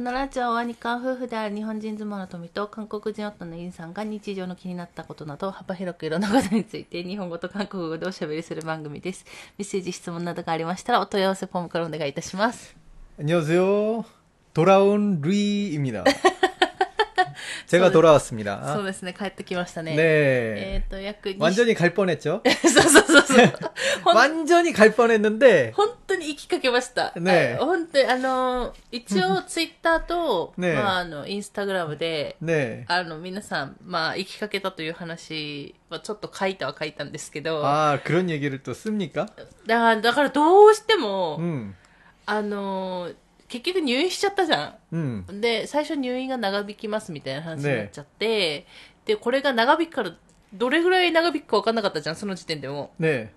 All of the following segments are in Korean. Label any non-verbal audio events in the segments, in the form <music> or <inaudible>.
このラジオは日韓夫婦である日本人妻の富と韓国人夫のインさんが日常の気になったことなど幅広くいろんなことについて日本語と韓国語でおしゃべりする番組です。メッセージ、質問などがありましたらお問い合わせフォームからお願いいたします。 <laughs> 안녕하세요. 돌아온 루이입니다. <laughs> 제가 돌아왔습니다. そうですね、帰ってきましたね。 네. えっ、と、約2 완전히 갈 뻔했죠. <laughs> そうそうそうそう。<laughs> ほん 완전히 갈 뻔했는데 本当に行きかけました。ねえあ本当に、あの、一応ツイッターと、ねえまあ、あの、インスタグラムで、 네. あの、皆さん、まあ、行きかけたという話はちょっと書いたは書いたんですけど、 아 그런 얘기를 또 씁니까? だから、だからどうしても、 음, あの、 結局入院しちゃったじゃん、うん、で最初入院が長引きますみたいな話になっちゃって、ね、でこれが長引くからどれぐらい長引くか分かんなかったじゃんその時点でも。ね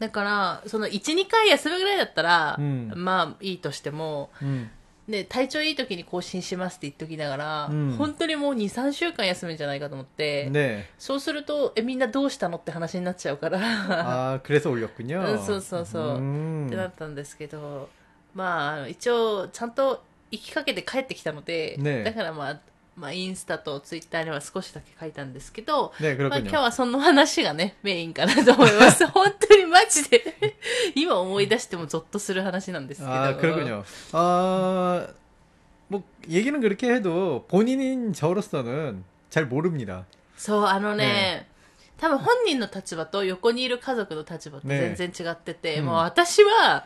だからその12回休むぐらいだったら、うん、まあいいとしても、うん。で体調いい時に更新しますって言っときながら、うん、本当にもう23週間休むんじゃないかと思って、ね、そうするとえみんなどうしたのって話になっちゃうから。ああくれそうよくにゃ <laughs> そうそうそう。ってなったんですけどまああの、一応、ちゃんと行きかけて帰ってきたので、ねだからまあ、まあ、インスタとツイッターには少しだけ書いたんですけど、 네 まあ、 그렇군요. 今日はその話がね、メインかなと思います。<laughs> 本当にマジで、今思い出してもゾッとする話なんですけど。 아 그렇군요. 아, 뭐 얘기는 그렇게 해도 본인인 저로서는 잘 모릅니다. そう、あのね、ね多分本人の立場と横にいる家族の立場ってね全然違ってて、うんもう私は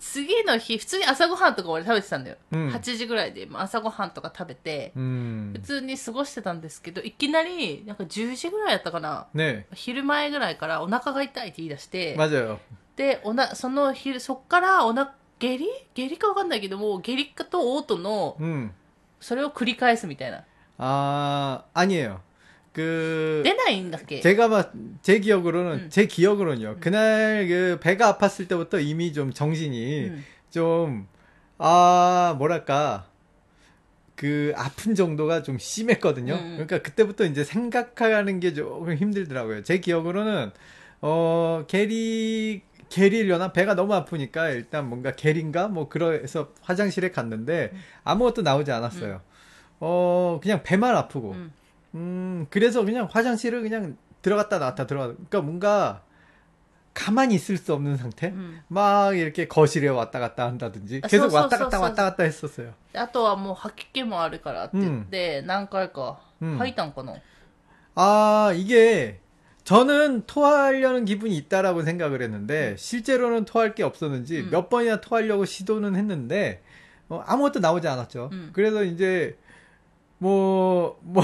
次の日普通に朝ごはんとか俺食べてたんだよ、うん、8時ぐらいで朝ごはんとか食べて、普通に過ごしてたんですけどいきなりなんか10時ぐらいやったかな、ね、昼前ぐらいからお腹が痛いって言い出してでおなその昼そっからおな下痢？下痢か分かんないけども下痢かと嘔吐の、うん、それを繰り返すみたいな。ああアよ。 그. 내 나이인 게. 제가 막, 제 기억으로는, 음. 제 기억으로는요. 음. 그날 그 배가 아팠을 때부터 이미 좀 정신이 음. 좀, 아, 뭐랄까. 그 아픈 정도가 좀 심했거든요. 음. 그러니까 그때부터 이제 생각하는 게 조금 힘들더라고요. 제 기억으로는 어 게리 게리려나 배가 너무 아프니까 일단 뭔가 게린가 뭐 그래서 화장실에 갔는데 음. 아무것도 나오지 않았어요. 음. 어 그냥 배만 아프고 음. 음, 그래서 그냥 화장실을 그냥 들어갔다 나왔다 들어갔다. 그러니까 뭔가 가만히 있을 수 없는 상태? うん。 막 이렇게 거실에 왔다 갔다 한다든지 아, 계속 소, 소, 왔다 소, 갔다 소. 왔다 갔다 했었어요. あとはもう吐き気もあるからって言って、何回かうん吐いたんかな。 아, 이게 저는 토하려는 기분이 있다라고 생각을 했는데 실제로는 토할 게 없었는지 음. 몇 번이나 토하려고 시도는 했는데 어, 아무것도 나오지 않았죠. 음. 그래서 이제 뭐, 뭐,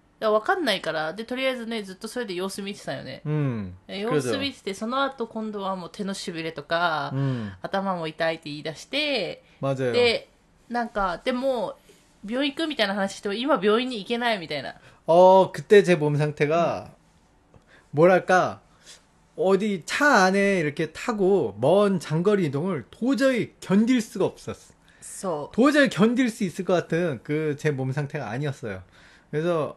やわかんないから、で、とりあえずね、ずっとそれで様子見てたよね。 음. え様子見てて、その後今度はもう手のしびれとか、 음, 頭も痛いって言い出して、 맞아요. で、なんか、でも、病院行くみたいな話しても、今病院に行けないみたいな。 어, 그때 제 몸 상태가, 뭐랄까, 어디 차 안에 이렇게 타고 먼 장거리 이동을 도저히 견딜 수가 없었어. そ 도저히 견딜 수 있을 것 같은 그 제 몸 상태가 아니었어요. 그래서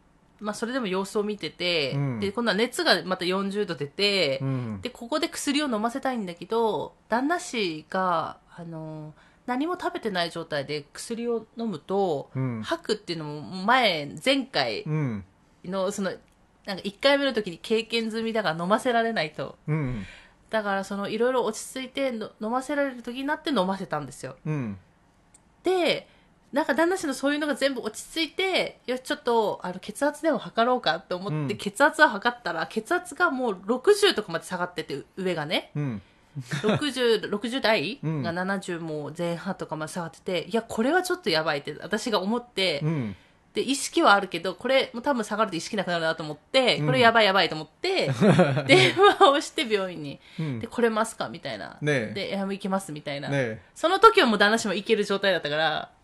まあ、それでも様子を見てて、うん、で今度は熱がまた40度出て、うん、でここで薬を飲ませたいんだけど旦那氏があの何も食べてない状態で薬を飲むと、うん、吐くっていうのも前前回の,、そのなんか1回目の時に経験済みだから飲ませられないと、だからそのいろいろ落ち着いて飲ませられる時になって飲ませたんですよ。でなんか旦那氏のそういうのが全部落ち着いてよしちょっとあの血圧でも測ろうかと思って、血圧を測ったら血圧がもう60とかまで下がってて上がね、うん、60, 60代が70も前半とかまで下がってて、いやこれはちょっとやばいって私が思って、うん、で意識はあるけどこれも多分下がると意識なくなるなと思って、これやばいやばいと思って、<laughs> 電話をして病院に、でこれますかみたいな、ね、でいや行きますみたいな、ね、その時はもう旦那氏も行ける状態だったから。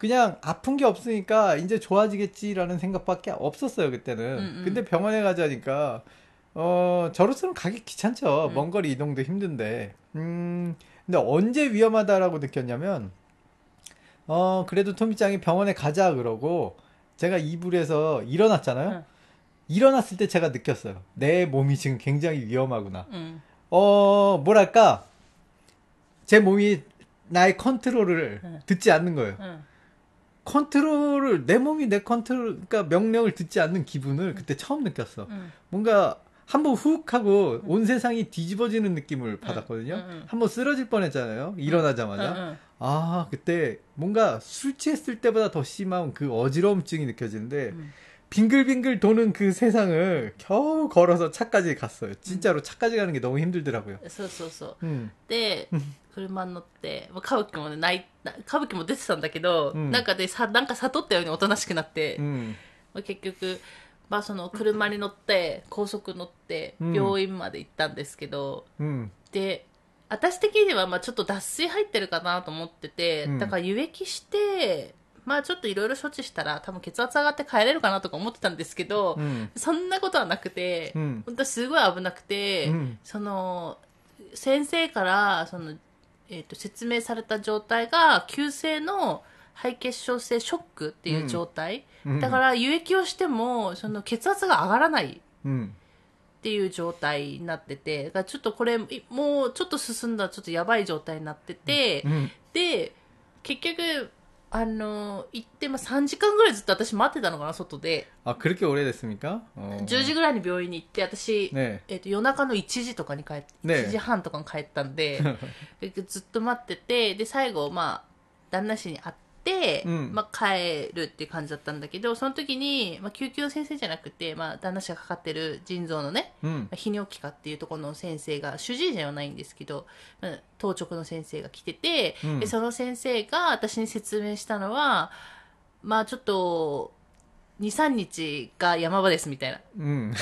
그냥 아픈 게 없으니까 이제 좋아지겠지라는 생각밖에 없었어요 그때는. 음, 음. 근데 병원에 가자니까 어 저로서는 가기 귀찮죠. 음. 먼 거리 이동도 힘든데. 음 근데 언제 위험하다라고 느꼈냐면 어 그래도 토미짱이 병원에 가자 그러고 제가 이불에서 일어났잖아요. 응. 일어났을 때 제가 느꼈어요. 내 몸이 지금 굉장히 위험하구나. うん。어 뭐랄까 제 몸이 나의 컨트롤을 응. 듣지 않는 거예요. 컨트롤을 내 몸이 내 컨트롤 그러니까 명령을 듣지 않는 기분을 그때 처음 느꼈어. 음. 뭔가 한번 훅 하고 온 세상이 뒤집어지는 느낌을 받았거든요. 한번 쓰러질 뻔했잖아요. 일어나자마자. 아 그때 뭔가 술 취했을 때보다 더 심한 그 어지러움증이 느껴지는데 빙글빙글 도는 그 세상을 겨우 걸어서 차까지 갔어요. 진짜로 차까지 가는 게 너무 힘들더라고요. 그래서 음. 음. 車に乗って、まあ、歌舞伎もね泣い歌舞伎も出てたんだけど、うん、なんかでさなんか悟ったようにおとなしくなって、うん、まあ、結局、まあ、その車に乗って高速乗って病院まで行ったんですけど、うん、で私的にはまあちょっと脱水入ってるかなと思ってて、だから輸液してまあちょっといろいろ処置したら多分血圧上がって帰れるかなとか思ってたんですけど、うん、そんなことはなくて、うん、本当すごい危なくて、うん、その先生からそのえーと、説明された状態が急性の肺血症性ショックっていう状態、うん、だから輸液をしてもその血圧が上がらない。っていう状態になってて、だからちょっとこれ、もうちょっと進んだらちょっとやばい状態になってて、うん、で、結局、あの行って、まあ、3時間ぐらいずっと私待ってたのかな外で。あ来る気俺ですみか？10時ぐらいに病院に行って私、ね、え。っと、夜中の1時とかに帰って、ね、1時半とかに帰ったんで <laughs> ずっと待っててで最後まあ旦那氏に会ってうんまあ、帰るっていう感じだったんだけどその時に、まあ、救急の先生じゃなくて、まあ、旦那氏がかかってる腎臓のね 음. まあ泌尿器科っていうところの先生が主治医じゃないんですけど、まあ当直の先生が来てて、うんでその先生が私に説明したのはまあちょっと23日が山場ですみたいな 음.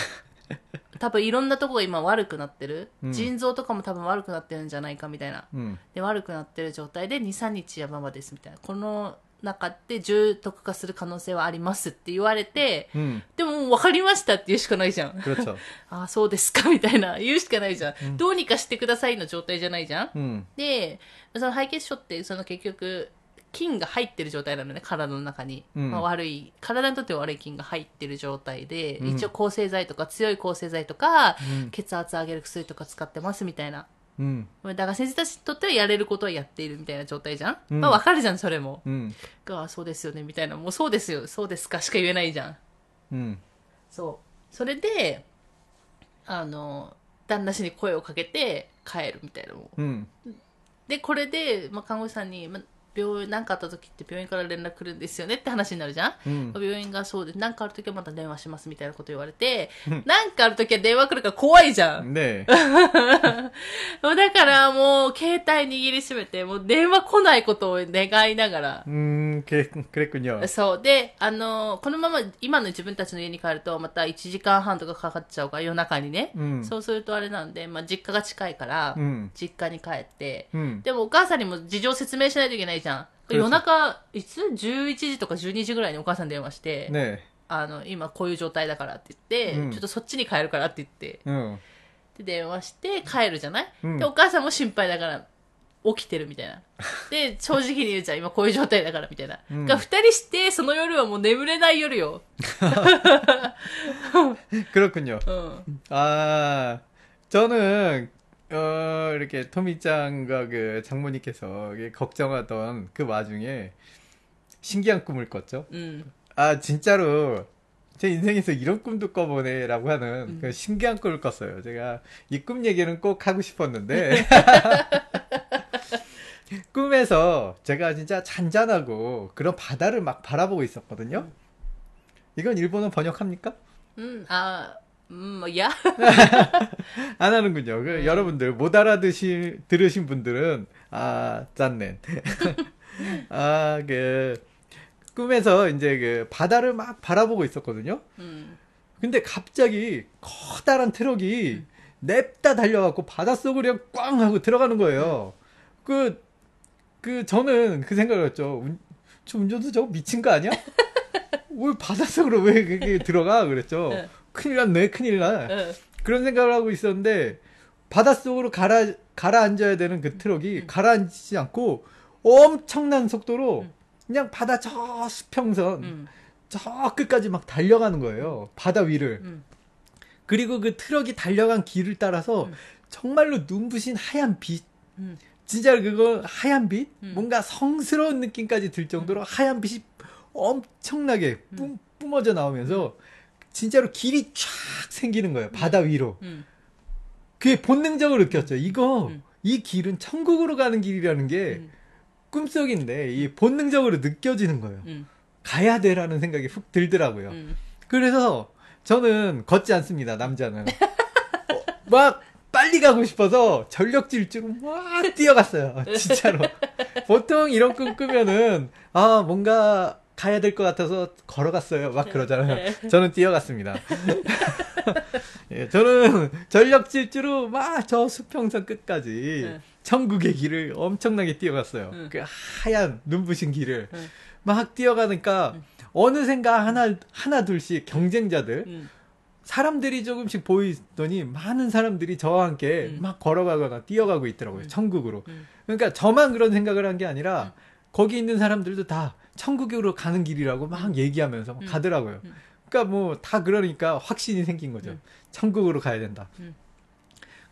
<laughs> 多分いろんなとこが今悪くなってる、うん、腎臓とかも多分悪くなってるんじゃないかみたいな、うん、で悪くなってる状態で23日山場ですみたいな。この中で重篤化する可能性はありますって言われて、うん、でも分かりましたって言うしかないじゃん。<laughs> ああそうですかみたいな。言うしかないじゃん、どうにかしてくださいの状態じゃないじゃん、でその敗血症ってその結局菌が入ってる状態なのね体の中に、うん。まあ、悪い体にとって悪い菌が入ってる状態で、うん、一応抗生剤とか強い抗生剤とか、うん、血圧上げる薬とか使ってますみたいな、うん、だから先生たちにとってはやれることはやっているみたいな状態じゃん、うん、まあわかるじゃんそれも、うん、がそうですよねみたいな。もうそうですよ。そうですかしか言えないじゃん、うん、そう。それであの旦那氏に声をかけて帰るみたいなも、うん、でこれで、まあ、看護師さんに、まあ病院、なんかあった時って病院から連絡来るんですよねって話になるじゃん、 음. 病院がそうで、なんかある時はまた電話しますみたいなこと言われて、なんかある時は電話来るから怖いじゃん。 네. <laughs> もうだからもう携帯握りしめて、もう電話来ないことを願いながら、 음, 그랬, 그랬군요. そう。で、あの、このまま今の自分たちの家に帰ると、また1時間半とかかかっちゃうから、夜中にね。うんそうするとあれなんで、まあ、実家が近いから、 음. 実家に帰って、 음. でもお母さんにも事情説明しないといけないじゃん。 そうそう夜中、いつ ?11 時とか12時ぐらいにお母さんに電話して、 네. あの、今こういう状態だからって言って、うんちょっとそっちに帰るからって言って、 응. で、電話して帰るじゃない、うんで、お母さんも心配だから、起きてるみたいな。<laughs> で、正直に言うじゃん、今こういう状態だからみたいな。うんが、二人して、その夜はもう眠れない夜よ。 <laughs> 그렇군요. うん。 아, 저는, 어, 이렇게 토미짱과 그 장모님께서 걱정하던 그 와중에 신기한 꿈을 꿨죠. 음. 아, 진짜로 제 인생에서 이런 꿈도 꿔보네라고 하는 음. 그 신기한 꿈을 꿨어요. 제가 이 꿈 얘기는 꼭 하고 싶었는데. <laughs> 꿈에서 제가 진짜 잔잔하고 그런 바다를 막 바라보고 있었거든요. 음. 이건 일본어 번역합니까? 음, 아, 음, 뭐, 야? <laughs> 안 하는군요. 그, 음. 여러분들, 못 알아드시, 들으신 분들은, 아, 残念. <laughs> 아, 그, 꿈에서 이제 그 바다를 막 바라보고 있었거든요. 음. 근데 갑자기 커다란 트럭이 음. 냅다 달려갖고 바닷속으로 그냥 꽝 하고 들어가는 거예요. 그, 그, 저는 그 생각을 했죠. 운, 저 운전수 저거 미친 거 아니야? <laughs> 왜 바닷속으로 왜 그게 들어가? 그랬죠. 네. 큰일 났네, 큰일 나. 네. 그런 생각을 하고 있었는데 바닷속으로 가라 가라앉아야 되는 그 트럭이 음. 가라앉지 않고 엄청난 속도로 음. 그냥 바다 저 수평선 음. 저 끝까지 막 달려가는 거예요. 바다 위를. 음. 그리고 그 트럭이 달려간 길을 따라서 음. 정말로 눈부신 하얀 빛. 음. 진짜 그거 하얀 빛? 뭔가 성스러운 느낌까지 들 정도로 하얀 빛이 엄청나게 뿜, 뿜어져 나오면서 진짜로 길이 쫙 생기는 거예요. 바다 음. 위로. 음. 그게 본능적으로 느꼈죠. 이거 음. 이 길은 천국으로 가는 길이라는 게 꿈속인데 이 본능적으로 느껴지는 거예요. 가야 돼라는 생각이 훅 들더라고요. 그래서 저는 걷지 않습니다. 남자는 어, 막 빨리 가고 싶어서 전력 질주로 막 뛰어갔어요. 진짜로. <laughs> 보통 이런 꿈 꾸면은, 아, 뭔가, 가야 될 것 같아서 걸어갔어요. 막 그러잖아요. <laughs> 저는 뛰어갔습니다. <laughs> 예, 저는 전력 질주로 막 저 수평선 끝까지 네. 천국의 길을 엄청나게 뛰어갔어요. 네. 그 하얀 눈부신 길을 네. 막 뛰어가니까 어느샌가 하나 하나 둘씩 경쟁자들 うん。 사람들이 조금씩 보이더니 많은 사람들이 저와 함께 음. 막 걸어가거나 뛰어가고 있더라고요. 음. 천국으로. 음. 그러니까 저만 그런 생각을 한 게 아니라 거기 있는 사람들도 다 천국으로 가는 길이라고 막 음. 얘기하면서 막 음. 가더라고요. 음. 그러니까 뭐 다 그러니까 확신이 생긴 거죠. 음. 천국으로 가야 된다. 음.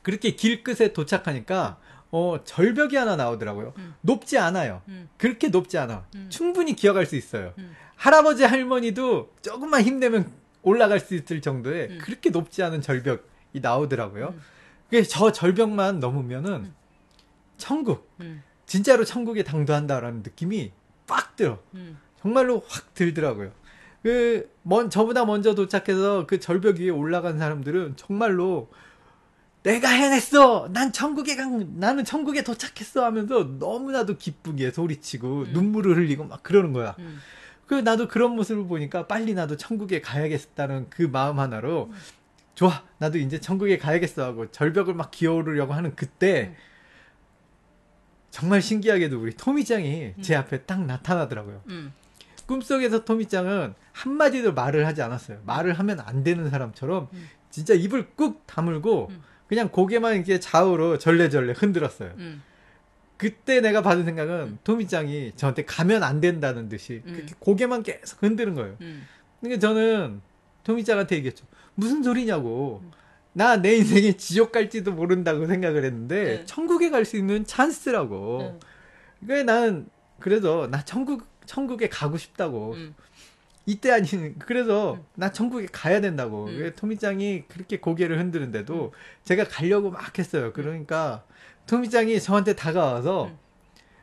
그렇게 길 끝에 도착하니까 어 절벽이 하나 나오더라고요. 음. 높지 않아요. 그렇게 높지 않아. 충분히 기어갈 수 있어요. 할아버지 할머니도 조금만 힘내면 올라갈 수 있을 정도의 그렇게 높지 않은 절벽이 나오더라고요. 그래서 저 절벽만 넘으면은 천국, 진짜로 천국에 당도한다라는 느낌이 빡 들어. 음. 정말로 확 들더라고요. 그, 먼, 저보다 먼저 도착해서 그 절벽 위에 올라간 사람들은 정말로 내가 해냈어! 난 천국에 간, 나는 천국에 도착했어! 하면서 너무나도 기쁘게 소리치고 음. 눈물을 흘리고 막 그러는 거야. 음. 그, 나도 그런 모습을 보니까 빨리 나도 천국에 가야겠다는 그 마음 하나로 음. 좋아! 나도 이제 천국에 가야겠어! 하고 절벽을 막 기어오르려고 하는 그때 음. 정말 신기하게도 우리 토미짱이 음. 제 앞에 딱 나타나더라고요. 음. 꿈속에서 토미짱은 한마디도 말을 하지 않았어요. 말을 하면 안 되는 사람처럼 음. 진짜 입을 꾹 다물고 음. 그냥 고개만 이렇게 좌우로 절레절레 흔들었어요. 음. 그때 내가 받은 생각은 음. 토미짱이 저한테 가면 안 된다는 듯이 그렇게 고개만 계속 흔드는 거예요. 그러니까 저는 토미짱한테 얘기했죠. 무슨 소리냐고. 나 내 인생이 지옥 갈지도 모른다고 생각을 했는데 응. 천국에 갈 수 있는 찬스라고. 네. 응. 그러니까 난 그래서 나 천국 천국에 가고 싶다고. 응. 이때 아닌 그래서 음. 나 천국에 가야 된다고. 음. 왜 토미짱이 그렇게 고개를 흔드는데도 제가 가려고 막 했어요. 그러니까 토미짱이 저한테 다가와서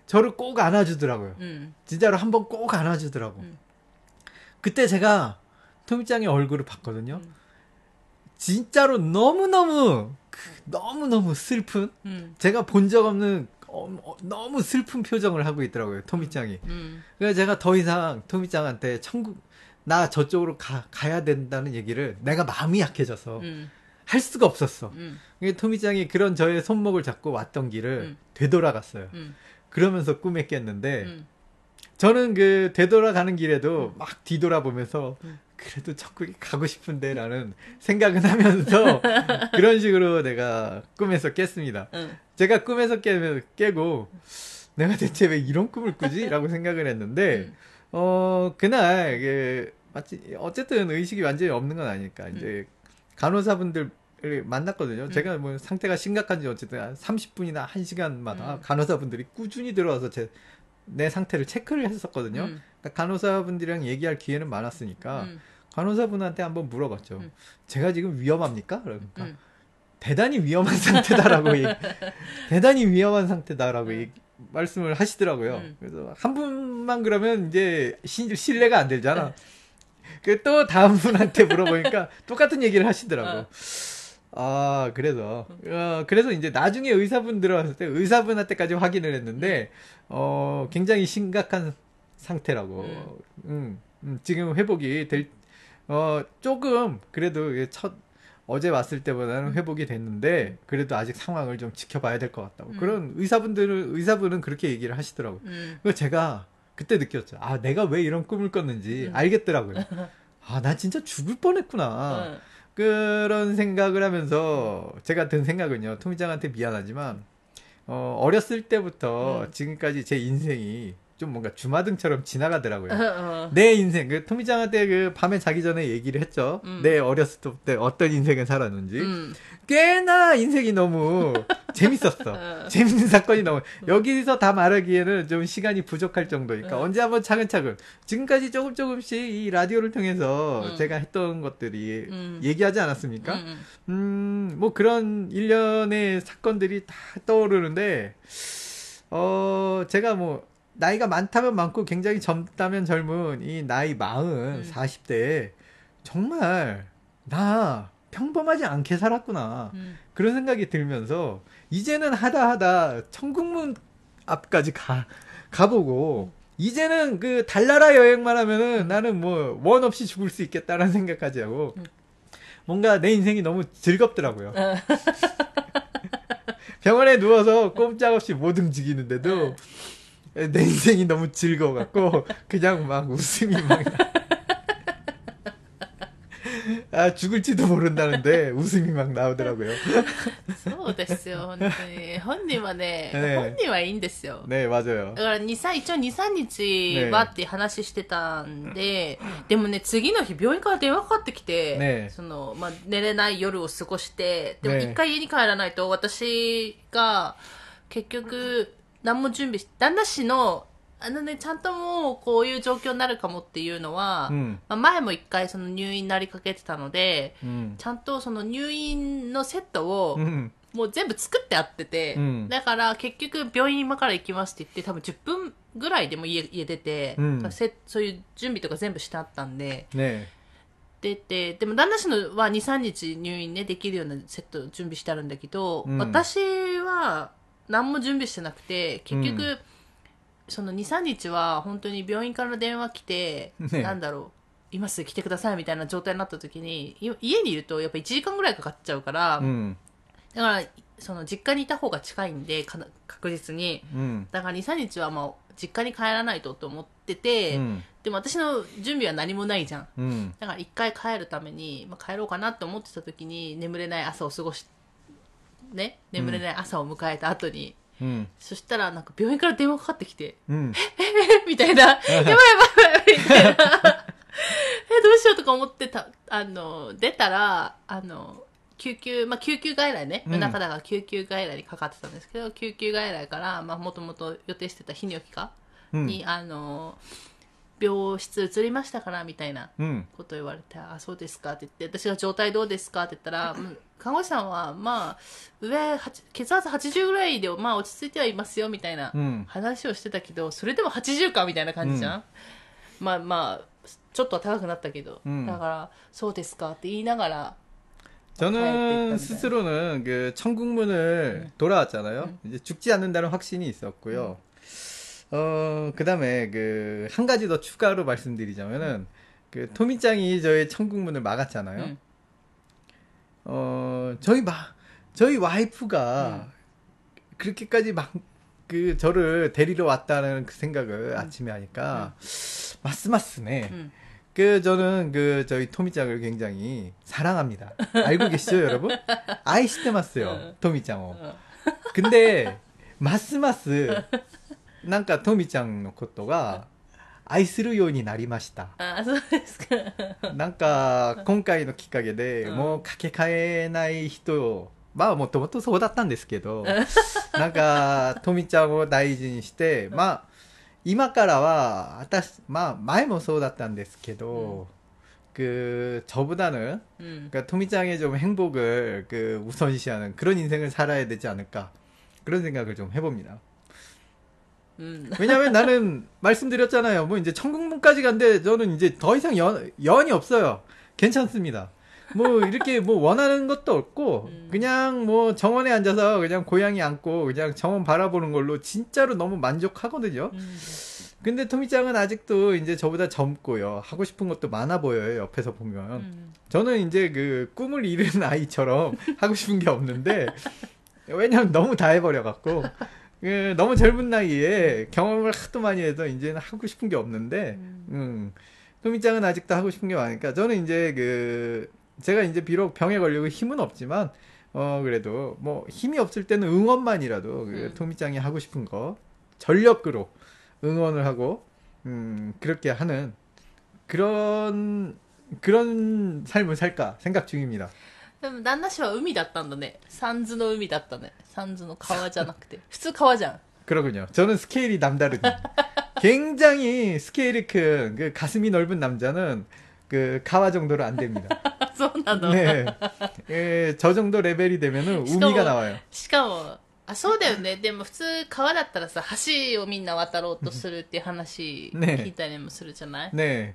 저를 꼭 안아주더라고요. 진짜로 한번 꼭 안아주더라고. 그때 제가 토미짱의 얼굴을 봤거든요. 음. 진짜로 너무너무, 그 너무너무 슬픈, 음. 제가 본 적 없는 어, 어, 너무 슬픈 표정을 하고 있더라고요, 토미짱이. 음. 그래서 제가 더 이상 토미짱한테 천국, 나 저쪽으로 가, 가야 된다는 얘기를 내가 마음이 약해져서 음. 할 수가 없었어. 음. 토미짱이 그런 저의 손목을 잡고 왔던 길을 음. 되돌아갔어요. 음. 그러면서 꿈에 깼는데, 음. 저는 그 되돌아가는 길에도 막 뒤돌아보면서 음. 그래도 천국에 가고 싶은데 라는 생각은 하면서 <laughs> 그런 식으로 내가 꿈에서 깼습니다. 음. 제가 꿈에서 깨, 깨고 내가 대체 왜 이런 꿈을 꾸지? 라고 생각을 했는데 음. 어 그날 이게 마치 어쨌든 의식이 완전히 없는 건 아니니까 이제 간호사분들 을 만났거든요. 제가 뭐 상태가 심각한지 어쨌든 한 30분이나 1시간마다 음. 간호사분들이 꾸준히 들어와서 제, 내 상태를 체크를 했었거든요. 음. 그러니까 간호사분들이랑 얘기할 기회는 많았으니까 음. 간호사분한테 한번 물어봤죠. 음. 제가 지금 위험합니까? 그러니까 음. 대단히 위험한 <laughs> 상태다라고 얘기, 대단히 위험한 상태다라고 음. 얘기- 말씀을 하시더라고요. 음. 그래서 한 분만 그러면 이제 신, 신뢰가 안 되잖아. 그 또 다음 분한테 물어보니까 똑같은 얘기를 하시더라고. 어. 아 그래서 어, 그래서 이제 나중에 의사분 들어왔을 때 의사분한테까지 확인을 했는데 어 굉장히 심각한 상태라고. 음, 음, 지금 회복이 될 어, 조금, 그래도 첫, 어제 왔을 때보다는 회복이 됐는데, 그래도 아직 상황을 좀 지켜봐야 될 것 같다고. 음. 그런 의사분들은, 의사분은 그렇게 얘기를 하시더라고요. 음. 그래서 제가 그때 느꼈죠. 아, 내가 왜 이런 꿈을 꿨는지 음. 알겠더라고요. 아, 나 진짜 죽을 뻔 했구나. 어. 그런 생각을 하면서 제가 든 생각은요. 토미짱한테 미안하지만 어, 어렸을 때부터 음. 지금까지 제 인생이 좀 뭔가 주마등처럼 지나가더라고요. 어. 내 인생 그 토미짱한테 그 밤에 자기 전에 얘기를 했죠. 음. 내 어렸을 때 어떤 인생을 살았는지 음. 꽤나 인생이 너무 <laughs> 재밌었어. 어. 재밌는 사건이 너무 여기서 다 말하기에는 좀 시간이 부족할 정도니까 음. 언제 한번 차근차근 지금까지 조금 조금씩 이 라디오를 통해서 음. 제가 했던 것들이 음. 얘기하지 않았습니까? 음. 음, 뭐 그런 일련의 사건들이 다 떠오르는데, 어, 제가 뭐, 나이가 많다면 많고 굉장히 젊다면 젊은 이 나이 마흔, 음. 40대에 정말 나 평범하지 않게 살았구나. 음. 그런 생각이 들면서 이제는 하다 하다 천국문 앞까지 가, 가보고, 이제는 그 달나라 여행만 하면은 나는 뭐 원 없이 죽을 수 있겠다라는 생각까지 하고 음. 뭔가 내 인생이 너무 즐겁더라고요. 어. <laughs> 병원에 누워서 꼼짝없이 못 움직이는데도 내 인생이 너무 즐거워갖고 그냥 막 웃음이 막 나. 아 죽을지도 모른다는데 웃음이 막 나오더라고요. そうですよ、本当に。本人はね、ええ本人はいいんですよ。 네 맞아요. だから2、3、一応2、3日はって話してたんで、でもね、次の日病院から電話かかってきて、ねその、まあ、寝れない夜を過ごして、でもね一回家に帰らないと私が結局 何も準備し、旦那氏の、あのね、ちゃんともうこういう状況になるかもっていうのは、うん、まあ、前も一回その入院になりかけてたので、うん、ちゃんとその入院のセットを、もう全部作ってあってて、うん、だから結局病院今から行きますって言って多分10分ぐらいでも家家出て、そういう準備とか全部してあったんで、ね、出てでも旦那氏のは23日入院ねできるようなセット準備してあるんだけど、私は何も準備してなくて結局、うん、その23日は本当に病院から電話来て、<laughs> ね、なんだろう今すぐ来てくださいみたいな状態になった時に家にいるとやっぱ1時間ぐらいかかっちゃうから、うん、だからその実家にいた方が近いんで確実に、うん、だから23日はまあ実家に帰らないとと思ってて、うん、でも私の準備は何もないじゃん、だから1回帰るために、まあ、帰ろうかなって思ってた時に眠れない朝を過ごして。ね眠れない朝を迎えた後に、うん、そしたらなんか病院から電話かかってきて、うん、みたいな、<laughs> やばいやばいやばいみたいな、<laughs> え、どうしようとか思ってた、あの、出たら、あの、救急、まあ、救急外来ね、夜中だから救急外来にかかってたんですけど、うん、救急外来から、まあ、もともと予定してた泌尿器科に、うん、あの、病室移りましたからみたいな 음. こと言われて、あ、そうですかって言って、私が状態どうですかって言ったら、うん看護師さんは、まあ、上、はち血圧80ぐらいで、まあ落ち着いてはいますよみたいな 음. 話をしてたけど、それでも80かみたいな感じじゃん、まあまあ、ちょっとは高くなったけど、うんだから、そうですかって言いながら、 저는 가야겠다, 스스로는 그 천국문을 돌아왔잖아요. 이제 죽지 않는다는 확신이 있었고요. 어, 그 다음에 그, 한 가지 더 추가로 말씀드리자면은, 그, 토미짱이 저의 천국문을 막았잖아요. 음. 어, 저희 마, 저희 와이프가 그렇게까지 막, 그, 저를 데리러 왔다는 그 생각을 아침에 하니까, 마스마스네. 음. 그 저는 그 저희 토미짱을 굉장히 사랑합니다. 알고 계시죠, <laughs> 여러분? 아이시테마스요, 토미짱を. 근데 마스마스 なんか 토미짱 のことが愛するようになりました.あ、そうですか。なんか今回のきっかけでうんもうかけがえない人をまあもともとそうだったんですけど、なんか、トミちゃんを大事にして、まあ、今からは、私、まあ、前もそうだったんですけど、그 저보다는 음. 그러니까 토미짱의 좀 행복을 그 우선시하는 그런 인생을 살아야 되지 않을까 그런 생각을 좀 해봅니다. 음. 왜냐면 나는 말씀드렸잖아요. 뭐 이제 천국문까지 간데 저는 이제 더 이상 연, 연이 없어요. 괜찮습니다. 뭐 이렇게 뭐 원하는 것도 없고 음. 그냥 뭐 정원에 앉아서 그냥 고양이 안고 그냥 정원 바라보는 걸로 진짜로 너무 만족하거든요. 음. 근데 토미짱은 아직도 이제 저보다 젊고요. 하고 싶은 것도 많아 보여요. 옆에서 보면. 음. 저는 이제 그 꿈을 이루는 아이처럼 <laughs> 하고 싶은 게 없는데 왜냐면 너무 다 해버려 갖고 그 너무 젊은 나이에 경험을 하도 많이 해서 이제는 하고 싶은 게 없는데 음. 음, 토미짱은 아직도 하고 싶은 게 많으니까 저는 이제 그 제가 이제 비록 병에 걸리고 힘은 없지만 어 그래도 뭐 힘이 없을 때는 응원만이라도 그 음. 토미짱이 하고 싶은 거 전력으로 응원을 하고 음 그렇게 하는 그런 그런 삶을 살까 생각 중입니다. でも旦那氏は海だったんだね。三途の海だったね。 三途の川じゃなくて。普通川じゃん。 그러군요. 저는 스케일이 남다르니 <laughs> 굉장히 스케일이 큰 그 가슴이 넓은 남자는 그 가와 정도로 안 됩니다. <laughs> そうなの、 네. 예, 저 정도 레벨이 되면은 시끄러워. 우미가 나와요. しかも、あ、そうだよね。でも普通川だったらさ、橋をみんな渡ろうとするっていう話ね聞いたりもするじゃない、 네.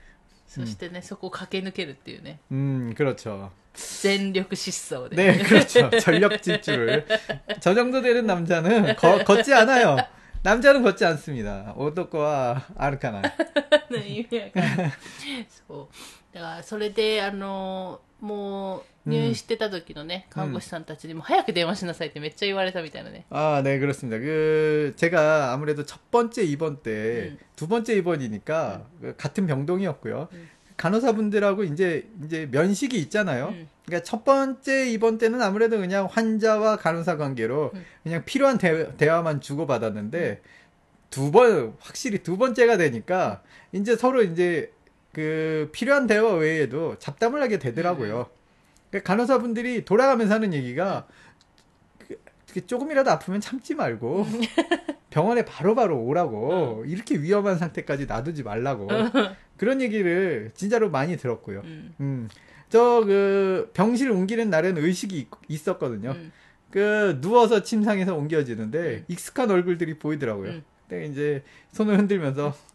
そしてね、そこを駆け抜けるっていうね。 음, 그렇죠. 全力疾走で。 네, 그렇죠. 전력 질주를. 저 정도 되는 남자는 거- 걷지 않아요. 남자는 걷지 않습니다. 오토코와 아르카나. 意味わかんないそう。 <laughs> だから、それで、あの、もう、入院してた時のね、看護師さんたちにも、早く電話しなさいってめっちゃ言われたみたいなね。 아, 네, 그렇습니다. 그, 제가 아무래도 첫 번째 입원 때, 음. 두 번째 입원이니까, 그 같은 병동이었고요. 음. 간호사분들하고 이제, 이제 면식이 있잖아요. 음. 그러니까 첫 번째 입원 때는 아무래도 그냥 환자와 간호사 관계로 음. 그냥 필요한 대, 대화만 주고받았는데, 두 번, 확실히 두 번째가 되니까, 이제 서로 이제, 그 필요한 대화 외에도 잡담을 하게 되더라고요. 음. 그 간호사분들이 돌아가면서 하는 얘기가 그, 그 조금이라도 아프면 참지 말고 음. <laughs> 병원에 바로바로 바로 오라고 음. 이렇게 위험한 상태까지 놔두지 말라고 어. 그런 얘기를 진짜로 많이 들었고요. 음. 음. 저 그 병실 옮기는 날은 의식이 있었거든요. 음. 그 누워서 침상에서 옮겨지는데 익숙한 얼굴들이 보이더라고요. 근데 이제 손을 흔들면서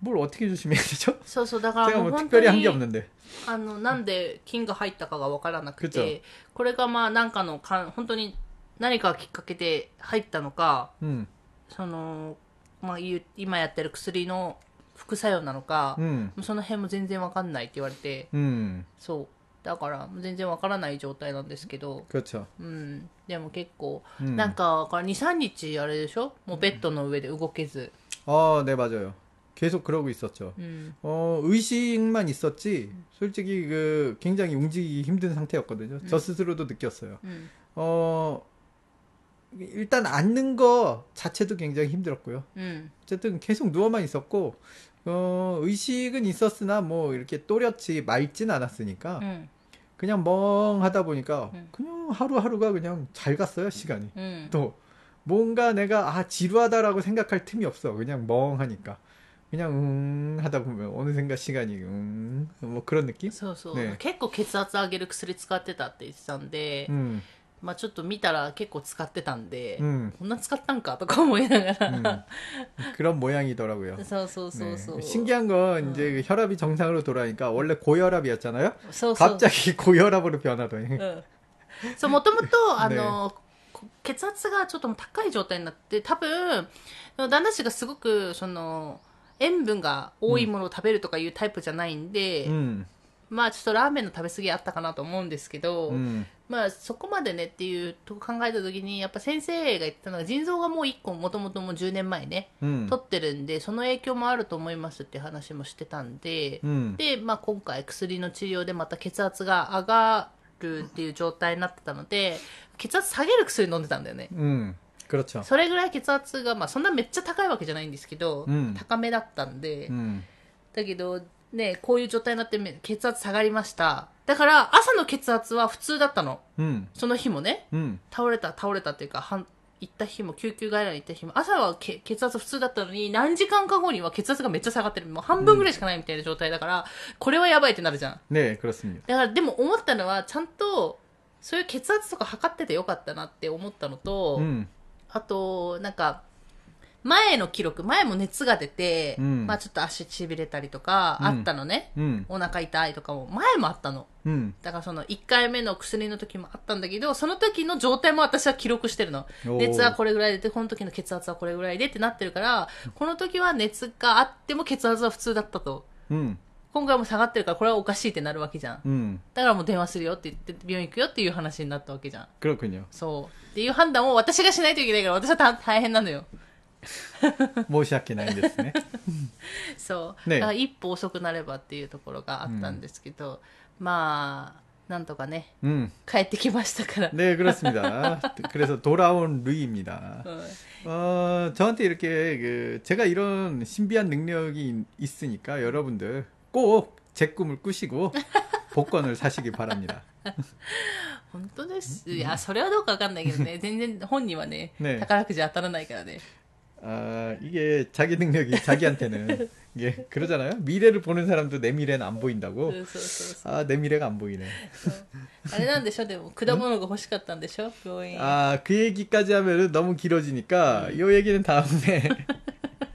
뭘 어떻게 조심해야 되죠? そうそう。だから 제가 もう 뭐 本当 특별히 한 게 に、 없는데. あの、なんで菌が入ったかがわからなく 그쵸 て、これがまあなんかのかん、本当に何かがきっかけで入ったのか、 음, その、まあいう今やってる薬の副作用なのか、 음, その辺も全然わかんないって言われて、 음, そう。だから、全然わからない状態なんですけど、 그렇죠. うん。でも結構、 음. なんか、から2、3日あれでしょもうベッドの上で動けず。 어, 네 맞아요. 계속 그러고 있었죠. 음. 어, 의식만 있었지, 솔직히 그 굉장히 움직이기 힘든 상태였거든요. 음. 저 스스로도 느꼈어요. 음. 어, 일단 앉는 거 자체도 굉장히 힘들었고요. 음. 어쨌든 계속 누워만 있었고, 어, 의식은 있었으나 뭐 이렇게 또렷이 맑진 않았으니까, 음. 그냥 멍하다 보니까 음. 그냥 하루하루가 그냥 잘 갔어요, 시간이. 또. 뭔가 내가 아 지루하다라고 생각할 틈이 없어 그냥 멍하니까 그냥, 음, 하다 보면 어느샌가 시간이, 음, 뭐 그런 느낌? そうそう、ね結構血圧上げる薬使ってたって言ってたんで、 음, まあちょっと見たら結構使ってたんで、 음, こんな使ったんかとか思いながら、 음. 그런 모양이더라고요. <laughs> そうそうそうそう、 네. 신기한 건 이제 혈압이 정상으로 돌아가니까 원래 고혈압이었잖아요. そうそう 갑자기 <laughs> 고혈압으로 변하더니. うんそう、もともと、あの、こ血圧がちょっともう高い状態になって、多分、旦那氏がすごく、その、 塩分が多いものを食べるとかいうタイプじゃないんで、うん、まあちょっとラーメンの食べ過ぎあったかなと思うんですけど、うん、まあそこまでねっていうと考えた時にやっぱ先生が言ってたのが腎臓がもう1個もともともう10年前ね、うん、取ってるんでその影響もあると思いますって話もしてたんで、で、まあ、今回薬の治療でまた血圧が上がるっていう状態になってたので血圧下げる薬飲んでたんだよね。それぐらい血圧が、まあ、そんなめっちゃ高いわけじゃないんですけど、うん、高めだったんで、うん、だけど、ね、こういう状態になって血圧下がりました。だから朝の血圧は普通だったの、うん、その日もね、倒れた倒れたっていうかはん行った日も救急外来に行った日も朝は血圧普通だったのに何時間か後には血圧がめっちゃ下がってる。もう半分ぐらいしかないみたいな状態だから、これはやばいってなるじゃん。ねえクラスにだからでも思ったのはちゃんとそういう血圧とか測っててよかったなって思ったのと、うん、あと、なんか、前の記録、前も熱が出て、うん、まあちょっと足しびれたりとか、あったのね、うん、お腹痛いとかも、前もあったの、うん。だからその1回目の薬の時もあったんだけど、その時の状態も私は記録してるの。熱はこれぐらいで、この時の血圧はこれぐらいでってなってるから、この時は熱があっても血圧は普通だったと。今回も下がってるからこれはおかしいってなるわけじゃん 음, だからもう電話するよって言って病院行くよっていう話になったわけじゃん。 그렇군요. そう。っていう判断を私がしないといけないから私は大大変なのよ。 <laughs> 모시학기 나인ですね.<laughs> そう。ねだから一歩遅くなればっていうところがあったんですけど、まあ、なんとかね、 음, 帰ってきましたから。 네, 그렇습니다. 그래서 돌아온 루이입니다. <laughs> うん 어, 저한테 이렇게 그 제가 이런 신비한 능력이 있으니까 여러분들 꼭 제 꿈을 꾸시고 복권을 사시기 바랍니다. <laughs> 本当です。いや、それはどうかわかんないけどね。全然本人はね、ね宝くじ当たらないからね。 아, 이게 자기 능력이 자기한테는 이게 그러잖아요. 미래를 보는 사람도 내 미래는 안 そ 보인다고. うそうそうそう。 아, 내 미래가 안 보이네. あれなんでしょでも、果物が欲しかったんでしょ病院。 아, 그 얘기까지 하면은 너무 길어지니까 이 얘기는 다음에 <laughs>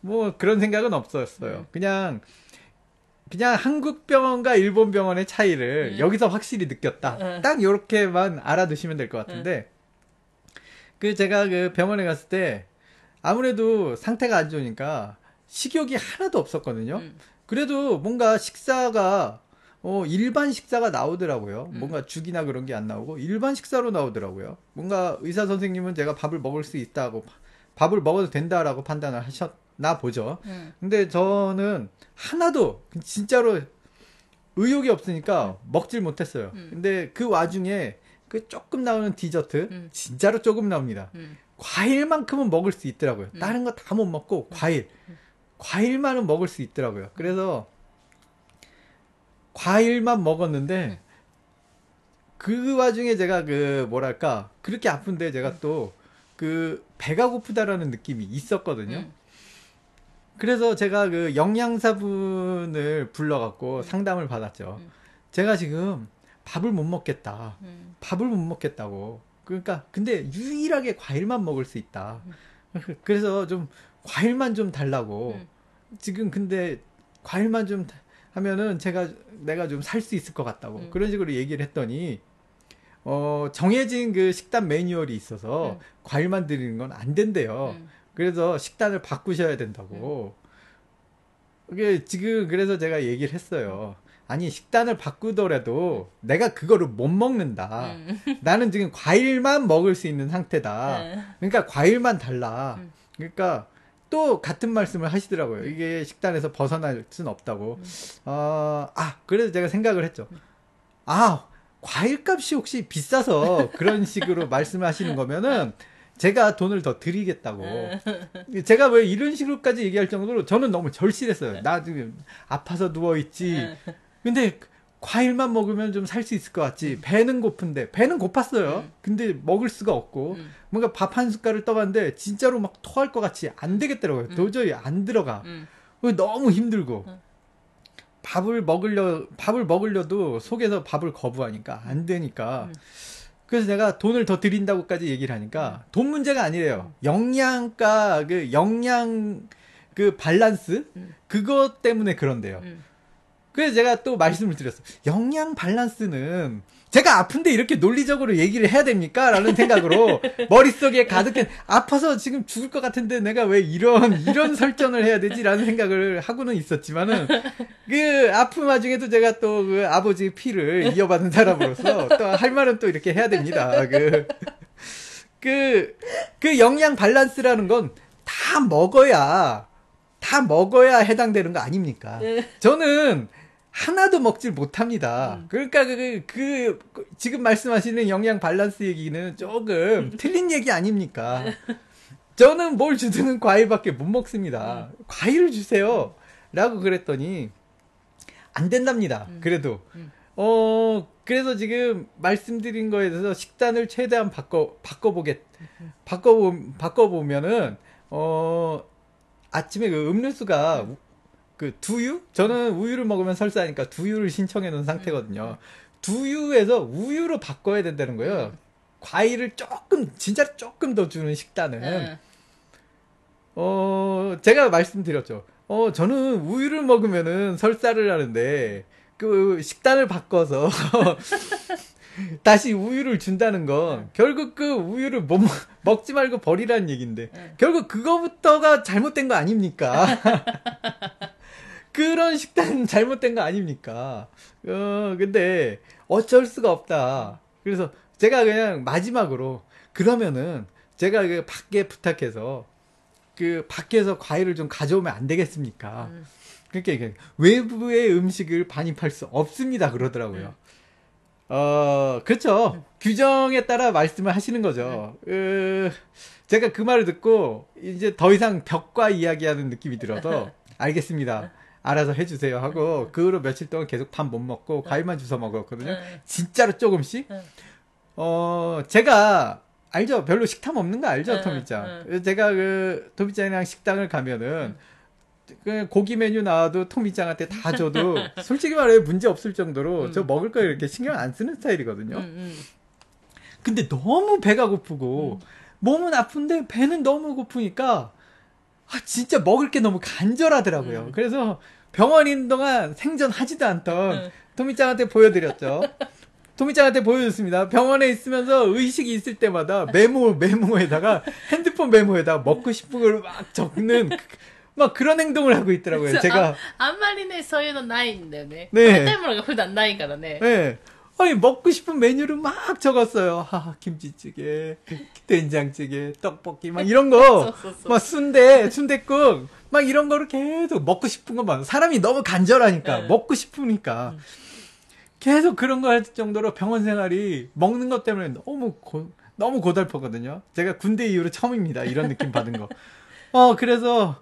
뭐, 그런 생각은 없었어요. 음. 그냥, 그냥 한국 병원과 일본 병원의 차이를 음. 여기서 확실히 느꼈다. 음. 딱 요렇게만 알아두시면 될 것 같은데, 그 제가 그 병원에 갔을 때 아무래도 상태가 안 좋으니까 식욕이 하나도 없었거든요. 음. 그래도 뭔가 식사가 어, 일반 식사가 나오더라고요. 뭔가 죽이나 그런 게 안 나오고 일반 식사로 나오더라고요. 뭔가 의사 선생님은 제가 밥을 먹을 수 있다고 밥을 먹어도 된다라고 판단을 하셨 나 보죠. 음. 근데 저는 하나도 진짜로 의욕이 없으니까 먹질 못했어요. 음. 근데 그 와중에 그 조금 나오는 디저트 음. 진짜로 조금 나옵니다. 음. 과일만큼은 먹을 수 있더라고요. 음. 다른 거 다 못 먹고 과일. 과일만은 먹을 수 있더라고요. 그래서 과일만 먹었는데 그 와중에 제가 그 뭐랄까 그렇게 아픈데 제가 또 그 배가 고프다라는 느낌이 있었거든요. 음. 그래서 제가 그 영양사분을 불러갖고 상담을 받았죠. 음. 제가 지금 밥을 못 먹겠다. 음. 밥을 못 먹겠다고. 그러니까 근데 유일하게 과일만 먹을 수 있다. <laughs> 그래서 좀 과일만 좀 달라고. 음. 지금 근데 과일만 좀 하면은 제가 내가 좀 살 수 있을 것 같다고. 음. 그런 식으로 얘기를 했더니 어 정해진 그 식단 매뉴얼이 있어서 음. 과일만 드리는 건 안 된대요. 음. 그래서 식단을 바꾸셔야 된다고. 그게 지금 그래서 제가 얘기를 했어요. 아니 식단을 바꾸더라도 내가 그거를 못 먹는다. 음. 나는 지금 과일만 먹을 수 있는 상태다. 네. 그러니까 과일만 달라. 음. 그러니까 또 같은 말씀을 하시더라고요. 이게 식단에서 벗어날 수는 없다고. 음. 어, 아 그래서 제가 생각을 했죠. 아 과일값이 혹시 비싸서 그런 식으로 <laughs> 말씀하시는 거면은 제가 돈을 더 드리겠다고. 네. 제가 왜 이런 식으로까지 얘기할 정도로 저는 너무 절실했어요. 나 지금 아파서 누워 있지. 네. 근데 과일만 먹으면 좀 살 수 있을 것 같지. 배는 고픈데 배는 고팠어요. 음. 근데 먹을 수가 없고 음. 뭔가 밥 한 숟갈을 떠봤는데 진짜로 막 토할 것 같이 안 되겠더라고요. 음. 도저히 안 들어가. 음. 너무 힘들고 음. 밥을 먹으려 밥을 먹으려도 속에서 밥을 거부하니까 안 되니까. 음. 그래서 내가 돈을 더 드린다고까지 얘기를 하니까 음. 돈 문제가 아니래요. 영양가 그 영양 그 밸런스 음. 그것 때문에 그런데요. 음. 그래서 제가 또 말씀을 드렸어요. 영양 밸런스는 제가 아픈데 이렇게 논리적으로 얘기를 해야 됩니까? 라는 생각으로 <laughs> 머릿속에 가득한 아파서 지금 죽을 것 같은데 내가 왜 이런 이런 설정을 해야 되지 라는 생각을 하고는 있었지만은 그 아픔 와중에도 제가 또 그 아버지의 피를 이어받은 사람으로서 또 할 말은 또 이렇게 해야 됩니다. 그 그, 그 영양 밸런스라는 건 다 먹어야, 다 먹어야 해당되는 거 아닙니까? 네. 저는 하나도 먹질 못합니다. 음. 그러니까 그, 그, 그, 지금 말씀하시는 영양 밸런스 얘기는 조금 <laughs> 틀린 얘기 아닙니까? 저는 뭘 주든 과일밖에 못 먹습니다. 과일을 주세요. 라고 그랬더니, 안 된답니다. 음. 그래도. 음. 어, 그래서 지금 말씀드린 거에 대해서 식단을 최대한 바꿔, 바꿔보겠, 바꿔보, 바꿔보면은, 어, 아침에 그 음료수가 우- 그 두유? 저는 우유를 먹으면 설사니까 두유를 신청해 놓은 상태거든요. 두유에서 우유로 바꿔야 된다는 거예요. 과일을 조금, 진짜 조금 더 주는 식단은. 네. 어, 제가 말씀드렸죠. 어, 저는 우유를 먹으면은 설사를 하는데, 그 식단을 바꿔서 <laughs> 다시 우유를 준다는 건 결국 그 우유를 못 먹, 먹지 말고 버리라는 얘기인데 네. 결국 그거부터가 잘못된 거 아닙니까? <laughs> 그런 식단 <laughs> 잘못된 거 아닙니까? 어, 근데 어쩔 수가 없다. 그래서 제가 그냥 마지막으로 그러면은 제가 그 밖에 부탁해서 그 밖에서 과일을 좀 가져오면 안 되겠습니까? 음. 그러니까 이게 외부의 음식을 반입할 수 없습니다 그러더라고요. 어 그렇죠. 규정에 따라 말씀을 하시는 거죠. 으, 제가 그 말을 듣고 이제 더 이상 벽과 이야기하는 느낌이 들어서 <laughs> 알겠습니다. 알아서 해주세요 하고 그 후로 며칠 동안 계속 밥 못 먹고 과일만 주워 먹었거든요. 네. 진짜로 조금씩. 네. 어 제가 알죠. 별로 식탐 없는 거 알죠, 네, 토미짱. 제가 그 토미짱이랑 식당을 가면은 그 고기 메뉴 나와도 토미짱한테 다 줘도 <laughs> 솔직히 말해 문제 없을 정도로 음. 저 먹을 거 이렇게 신경 안 쓰는 스타일이거든요. 음, 음. 근데 너무 배가 고프고 음. 몸은 아픈데 배는 너무 고프니까 아 진짜 먹을 게 너무 간절하더라고요. 음. 그래서 병원인 동안 생존하지도 않던 응. 토미짱한테 보여드렸죠. <laughs> 토미짱한테 보여줬습니다. 병원에 있으면서 의식이 있을 때마다 메모, 메모에다가 핸드폰 메모에다 먹고 싶은 걸 막 적는 그, 막 그런 행동을 하고 있더라고요. 제가 안말리네 서유는 나인데, 네. 네. 때문에 후단 나이가네. 네. 아니 먹고 싶은 메뉴를 막 적었어요. 아, 김치찌개, 된장찌개, 떡볶이 막 이런 거, <laughs> 막 순대, 순대국. 막 이런 거를 계속 먹고 싶은 것만 사람이 너무 간절하니까 네. 먹고 싶으니까 계속 그런 거 할 정도로 병원 생활이 먹는 것 때문에 너무 고, 너무 고달프거든요. 제가 군대 이후로 처음입니다. 이런 느낌 받은 거. <laughs> 어 그래서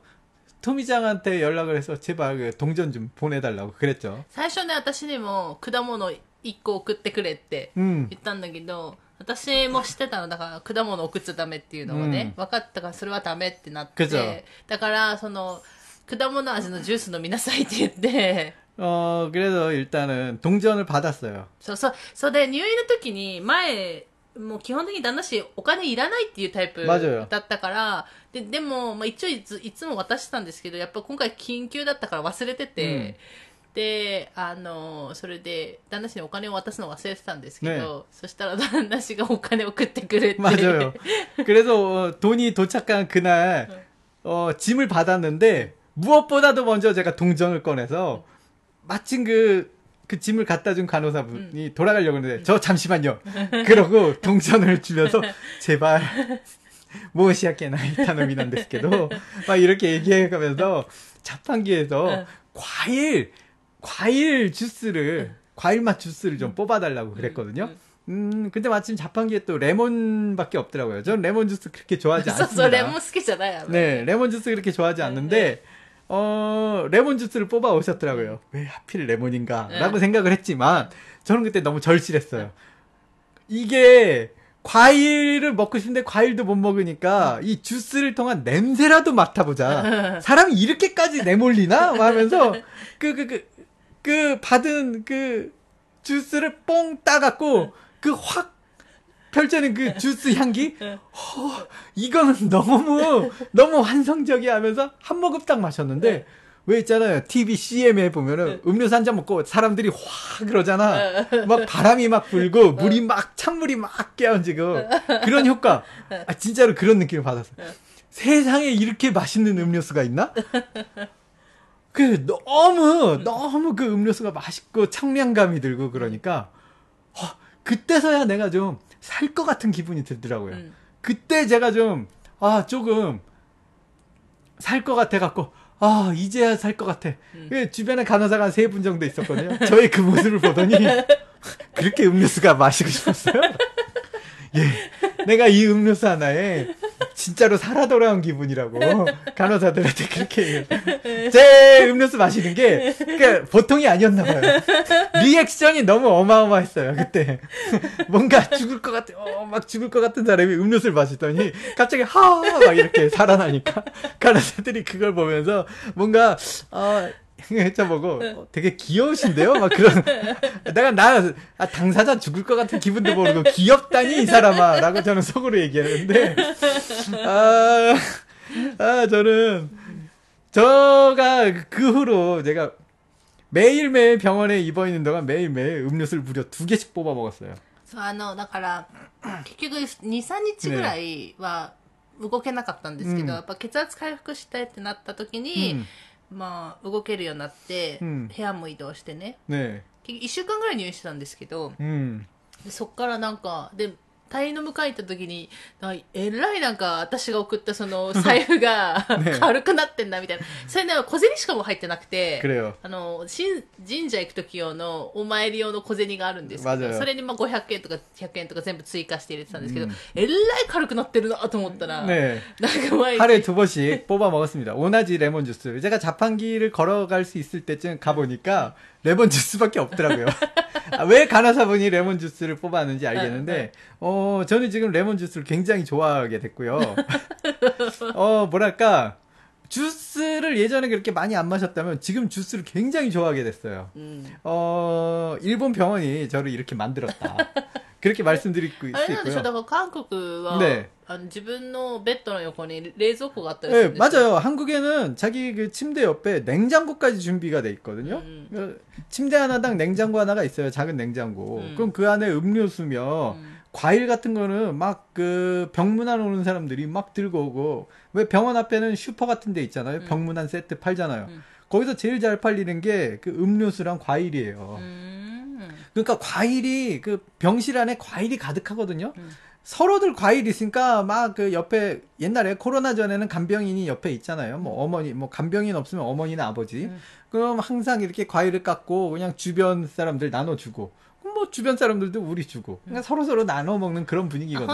토미장한테 연락을 해서 제발 그 동전 좀 보내달라고 그랬죠. 最初ね、私にも果物1個送ってくれって음. 言ったんだけど、 私も知ってたの、だから果物送っちゃダメっていうのをね、分かったからそれはダメってなっくぞて、だから、その、果物味のジュース飲みなさいって言って、 <laughs> 어, 그래서 일단은 동전을 받았어요. そうそう、そうで、入院の時に、前、もう基本的に旦那氏お金いらないっていうタイプ맞아요 だったから、で、でも、まあ、一応いついつも渡してたんですけど、やっぱ今回緊急だったから忘れてて、 で、あの、それで、旦那氏にお金を渡すの忘れてたんですけど、そしたら旦那氏がお金を送ってくれて。 맞아요. <laughs> 그래서 어, 돈이 도착한 그날 어, 짐을 받았는데 무엇보다도 먼저 제가 동전을 꺼내서 마침 그, 그 짐을 갖다 준 간호사분이 돌아가려고 했는데 저 잠시만요. 그러고 동전을 주면서 <laughs> 제발 무엇이야케나 이타노미 난ですけど 막 이렇게 얘기해가면서 자판기에서 과일 과일 주스를 과일 맛 주스를 좀 뽑아달라고 그랬거든요. 음, 음. 음, 근데 마침 자판기에 또 레몬밖에 없더라고요. 전 레몬 주스 그렇게 좋아하지 않습니다. 레몬 스키잖아요. 네, 레몬 주스 그렇게 좋아하지 않는데 네, 네. 어, 레몬 주스를 뽑아 오셨더라고요. 왜 하필 레몬인가라고 네. 생각을 했지만 저는 그때 너무 절실했어요. 이게 과일을 먹고 싶은데 과일도 못 먹으니까 이 주스를 통한 냄새라도 맡아보자. <laughs> 사람이 이렇게까지 내몰리나? 하면서 그 그 그 그 받은 그 주스를 뽕 따갖고 그확 펼쳐낸 그 주스 향기? 허, 이거는 너무, 너무 환상적이야 하면서 한 모금 딱 마셨는데, 왜 있잖아요. TV CM에 보면은 음료수 한 잔 먹고 사람들이 확 그러잖아. 막 바람이 막 불고 물이 막 찬물이 막 깨어지고 그런 효과. 아 진짜로 그런 느낌을 받았어. 요 세상에 이렇게 맛있는 음료수가 있나? 그 너무 너무 그 음료수가 맛있고 청량감이 들고 그러니까 어, 그때서야 내가 좀 살 것 같은 기분이 들더라고요. 음. 그때 제가 좀 아 조금 살 것 같아 갖고 아 이제야 살 것 같아. 그 주변에 간호사가 한 세 분 정도 있었거든요. 저의 그 모습을 보더니 <laughs> 그렇게 음료수가 마시고 싶었어요. <laughs> 예, 내가 이 음료수 하나에 진짜로 살아 돌아온 기분이라고 간호사들한테 그렇게. 제 음료수 마시는 게 그러니까 보통이 아니었나 봐요. 리액션이 너무 어마어마했어요 그때. 뭔가 죽을 것 같아, 어, 막 죽을 것 같은 사람이 음료수를 마시더니 갑자기 하 막 이렇게 살아나니까 간호사들이 그걸 보면서 뭔가 어, <laughs> 해쳐보고 어, 되게 귀여우신데요? 막 그런 <laughs> 내가 나 아, 당사자 죽을 것 같은 기분도 모르고 귀엽다니 이 사람아 라고 저는 속으로 얘기하는데 아, 아 저는 저가 그 후로 제가 매일매일 병원에 입원 있는 동안 매일매일 음료수를 무려 두 개씩 뽑아 먹었어요. そう、あの、だから、結局2、3日ぐらいは動けなかったんですけど、うんやっぱ血圧回復したいってなった時に、 음, まあ、動けるようになって、うん部屋も移動してね。 네. 結局1週間ぐらい入院してたんですけど、 음. でそっからなんか、で、退院の迎え行った時に、なんかえらいなんか私が送ったその財布が<laughs> ね軽くなってんだみたいな。それね、小銭しかも入ってなくて、 그래요. あの、神神社行く時用のお参り用の小銭があるんですけど、맞아요 それにまあ500円とか100円とか全部追加して入れてたんですけど、うんえらい軽くなってるなと思ったら、 네. なんか毎日 하루에 두 번씩 뽑아 먹었습니다. 오나지 레몬 주스. 제가 자판기를 걸어갈 수 있을 때쯤 가보니까 레몬 주스밖에 없더라고요. 아, 왜 간호사분이 레몬 주스를 뽑았는지 알겠는데, 네, 네. 어, 저는 지금 레몬 주스를 굉장히 좋아하게 됐고요. 어, 뭐랄까, 주스를 예전에 그렇게 많이 안 마셨다면 지금 주스를 굉장히 좋아하게 됐어요. 음. 어, 일본 병원이 저를 이렇게 만들었다. 그렇게 말씀드릴 수 있고요. 아니, 저도 그 한국 그, 어, 네. あの自分のベッドの横に冷蔵庫があったりする 네, んですよ 맞아요. 한국에는 자기 그 침대 옆에 냉장고까지 준비가 돼 있거든요. 음. 그 침대 하나당 냉장고 하나가 있어요. 작은 냉장고. 음. 그럼 그 안에 음료수며 음. 과일 같은 거는 막 그 병문안 오는 사람들이 막 들고 오고 왜 병원 앞에는 슈퍼 같은 데 있잖아요. 병문안 세트 팔잖아요. 음. 거기서 제일 잘 팔리는 게 그 음료수랑 과일이에요. 음. 그러니까 과일이 그 병실 안에 과일이 가득하거든요. 서로들 과일 있으니까 막 그 옆에 옛날에 코로나 전에는 간병인이 옆에 있잖아요. 뭐 어머니 뭐 간병인 없으면 어머니나 아버지. 음. 그럼 항상 이렇게 과일을 깎고 그냥 주변 사람들 나눠주고. 뭐 주변 사람들도 우리 주고 그냥 서로 서로 나눠 먹는 그런 분위기거든요.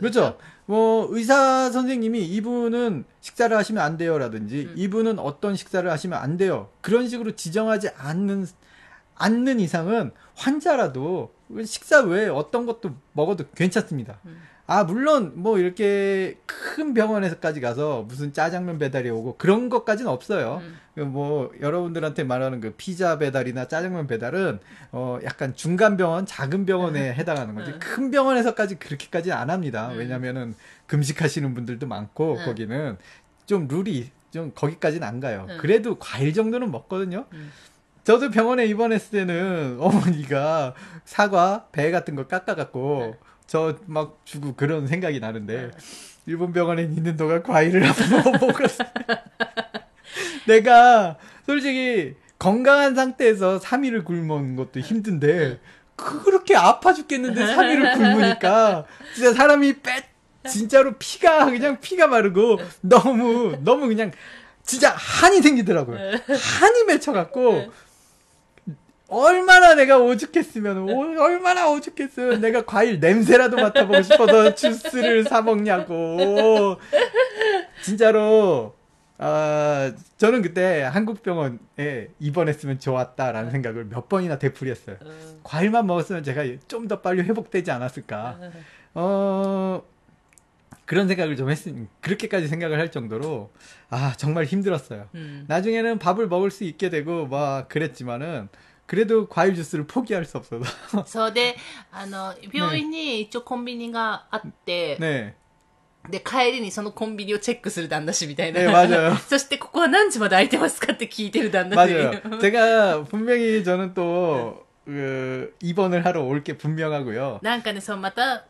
그렇죠. 뭐 의사 선생님이 이분은 식사를 하시면 안 돼요라든지 음. 이분은 어떤 식사를 하시면 안 돼요. 그런 식으로 지정하지 않는 않는 이상은 환자라도 식사 외에 어떤 것도 먹어도 괜찮습니다. 음. 아 물론 뭐 이렇게 큰 병원에서까지 가서 무슨 짜장면 배달이 오고 그런 것까지는 없어요. 음. 그뭐 여러분들한테 말하는 그 피자 배달이나 짜장면 배달은 어 약간 중간 병원, 작은 병원에 <laughs> 해당하는 거지. 음. 큰 병원에서까지 그렇게까지는 안 합니다. 음. 왜냐면은 금식하시는 분들도 많고 음. 거기는 좀 룰이 좀 거기까지는 안 가요. 음. 그래도 과일 정도는 먹거든요. 음. 저도 병원에 입원했을 때는 어머니가 사과, 배 같은 거 깎아갖고 저 막 주고 그런 생각이 나는데 음. 일본 병원에 있는 동안 과일을 한번 <laughs> 먹었어요. <laughs> 내가 솔직히 건강한 상태에서 3일을 굶은 것도 힘든데 그렇게 아파 죽겠는데 3일을 굶으니까 <laughs> 진짜 사람이 빼 진짜로 피가 그냥 피가 마르고 너무 너무 그냥 진짜 한이 생기더라고요. 한이 맺혀갖고 얼마나 내가 오죽했으면 오- 얼마나 오죽했으면 내가 과일 냄새라도 맡아보고 싶어서 주스를 사 먹냐고 진짜로 아 저는 그때 한국병원에 입원했으면 좋았다라는 생각을 몇 번이나 되풀이했어요. 음. 과일만 먹었으면 제가 좀 더 빨리 회복되지 않았을까. 어, 그런 생각을 좀 했으니, 그렇게까지 생각을 할 정도로, 아, 정말 힘들었어요. うん。 나중에는 밥을 먹을 수 있게 되고, 막, 그랬지만은, 그래도 과일 주스를 포기할 수 없어서. そうで、あの、病院に一応コンビニがあって、 네. で、帰りにそのコンビニをチェックする旦那氏みたいな。 네, 맞아요. そして、ここは何時まで空いてますかって聞いてる旦那氏。 맞아요. <laughs> <laughs> 제가 분명히 저는 또, 그, 입원을 하러 올 게 분명하고요. なんかね、そう、また、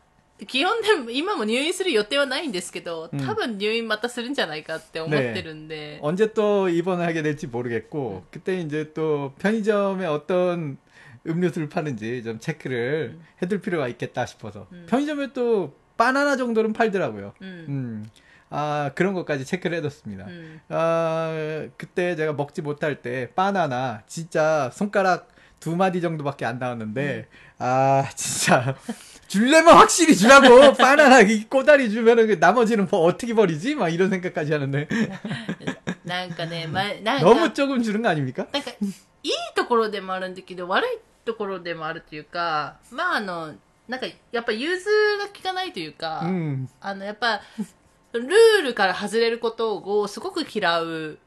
基本でも、今も入院する予定はないんですけど、うん多分入院またするんじゃないかって思ってるんで、 언제 또 입원을 하게 될지 모르겠고 그때 이제 또 편의점에 어떤 음료수를 파는지 좀 체크를 해둘 필요가 있겠다 싶어서 음. 편의점에 또 바나나 정도는 팔더라고요. うん。 음. 아 그런 것까지 체크를 해뒀습니다. うん。 아 그때 제가 먹지 못할 때 바나나 진짜 손가락 두 마디 정도밖에 안 나왔는데 아 진짜 <laughs> 줄래면 확실히 주라고 <laughs> 바나나 이 꼬다리 주면은 그 나머지는 뭐 어떻게 버리지? 막 이런 생각까지 하는데 なんかね、ま、なんか、 너무 조금 주는 거 아닙니까? なんか、いいところでもあるんだけど、悪いところでもあるというか、まああの、なんか、やっぱ融通が効かないというか、 음, あの、やっぱ、ルールから外れることをすごく嫌う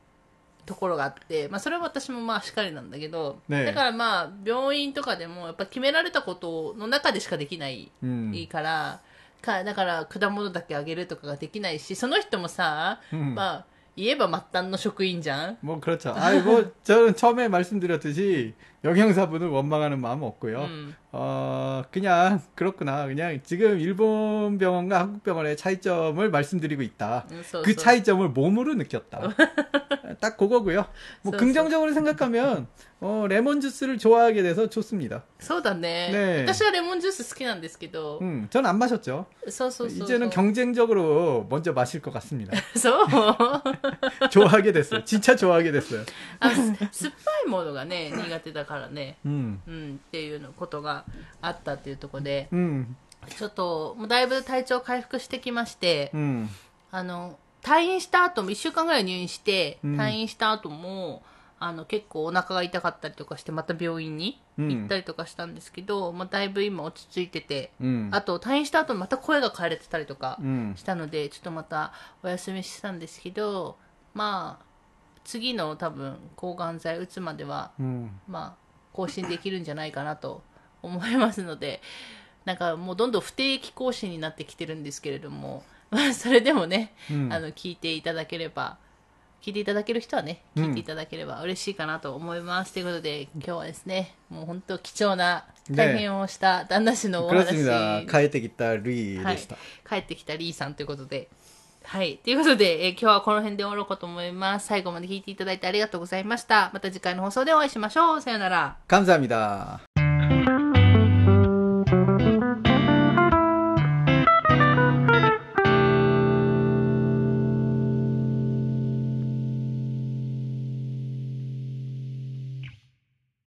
ところがあって、まあそれは私もまあしっかりなんだけど、ねえだからまあ病院とかでもやっぱ決められたことの中でしかできない、 음, いいから、か、だから果物だけあげるとかができないし、その人もさ、 음. まあ言えば末端の職員じゃん 뭐 그렇죠. 아이 뭐 저는 처음에 말씀드렸듯이 영양사분을 원망하는 마음은 없고요. うん。 어 그냥 그렇구나. 그냥 지금 일본 병원과 한국 병원의 차이점을 말씀드리고 있다. うんそうそう 그 차이점을 몸으로 느꼈다. <laughs> 딱 그거고요. 뭐 써, 긍정적으로 생각하면 어, 레몬 주스를 좋아하게 돼서 좋습니다. そうだねねえ私はレモンジュース好きなんですけど、 음, 전 안 마셨죠. そうそうそうそう 이제는 경쟁적으로 먼저 마실 것 같습니다. <laughs> そう<laughs> あ 좋아하게 됐어요. 진짜 좋아하게 됐어요. す酸っぱいものがね苦手だからね 음, うんっていうのことが あったっていうところで、うん、ちょっともうだいぶ体調回復してきまして、うん、あの退院した後も1週間ぐらい入院して、うん、退院した後もあの結構お腹が痛かったりとかしてまた病院に行ったりとかしたんですけど、うん、まあ、だいぶ今落ち着いてて、うん、あと退院した後また声が枯れてたりとかしたので、ちょっとまたお休みしてたんですけどまあ次の多分抗がん剤打つまでは、まあ更新できるんじゃないかなと。思いますのでなんかもうどんどん不定期更新になってきてるんですけれどもまあそれでもね 음. あの聞いていただければ 聞いていただける人はね、うん聞いていただければ嬉しいかなと思います。ということで、今日はですね、もう本当貴重なね大変をした旦那氏のお話、 그렇습니다. 가에테기타 루이 はい 데시타. 帰ってきたリーさんということで。はい。ということで、えー今日はこの辺で終わろうかと思います。最後まで聞いていただいてありがとうございました。また次回の放送でお会いしましょう。さよなら。 감사합니다.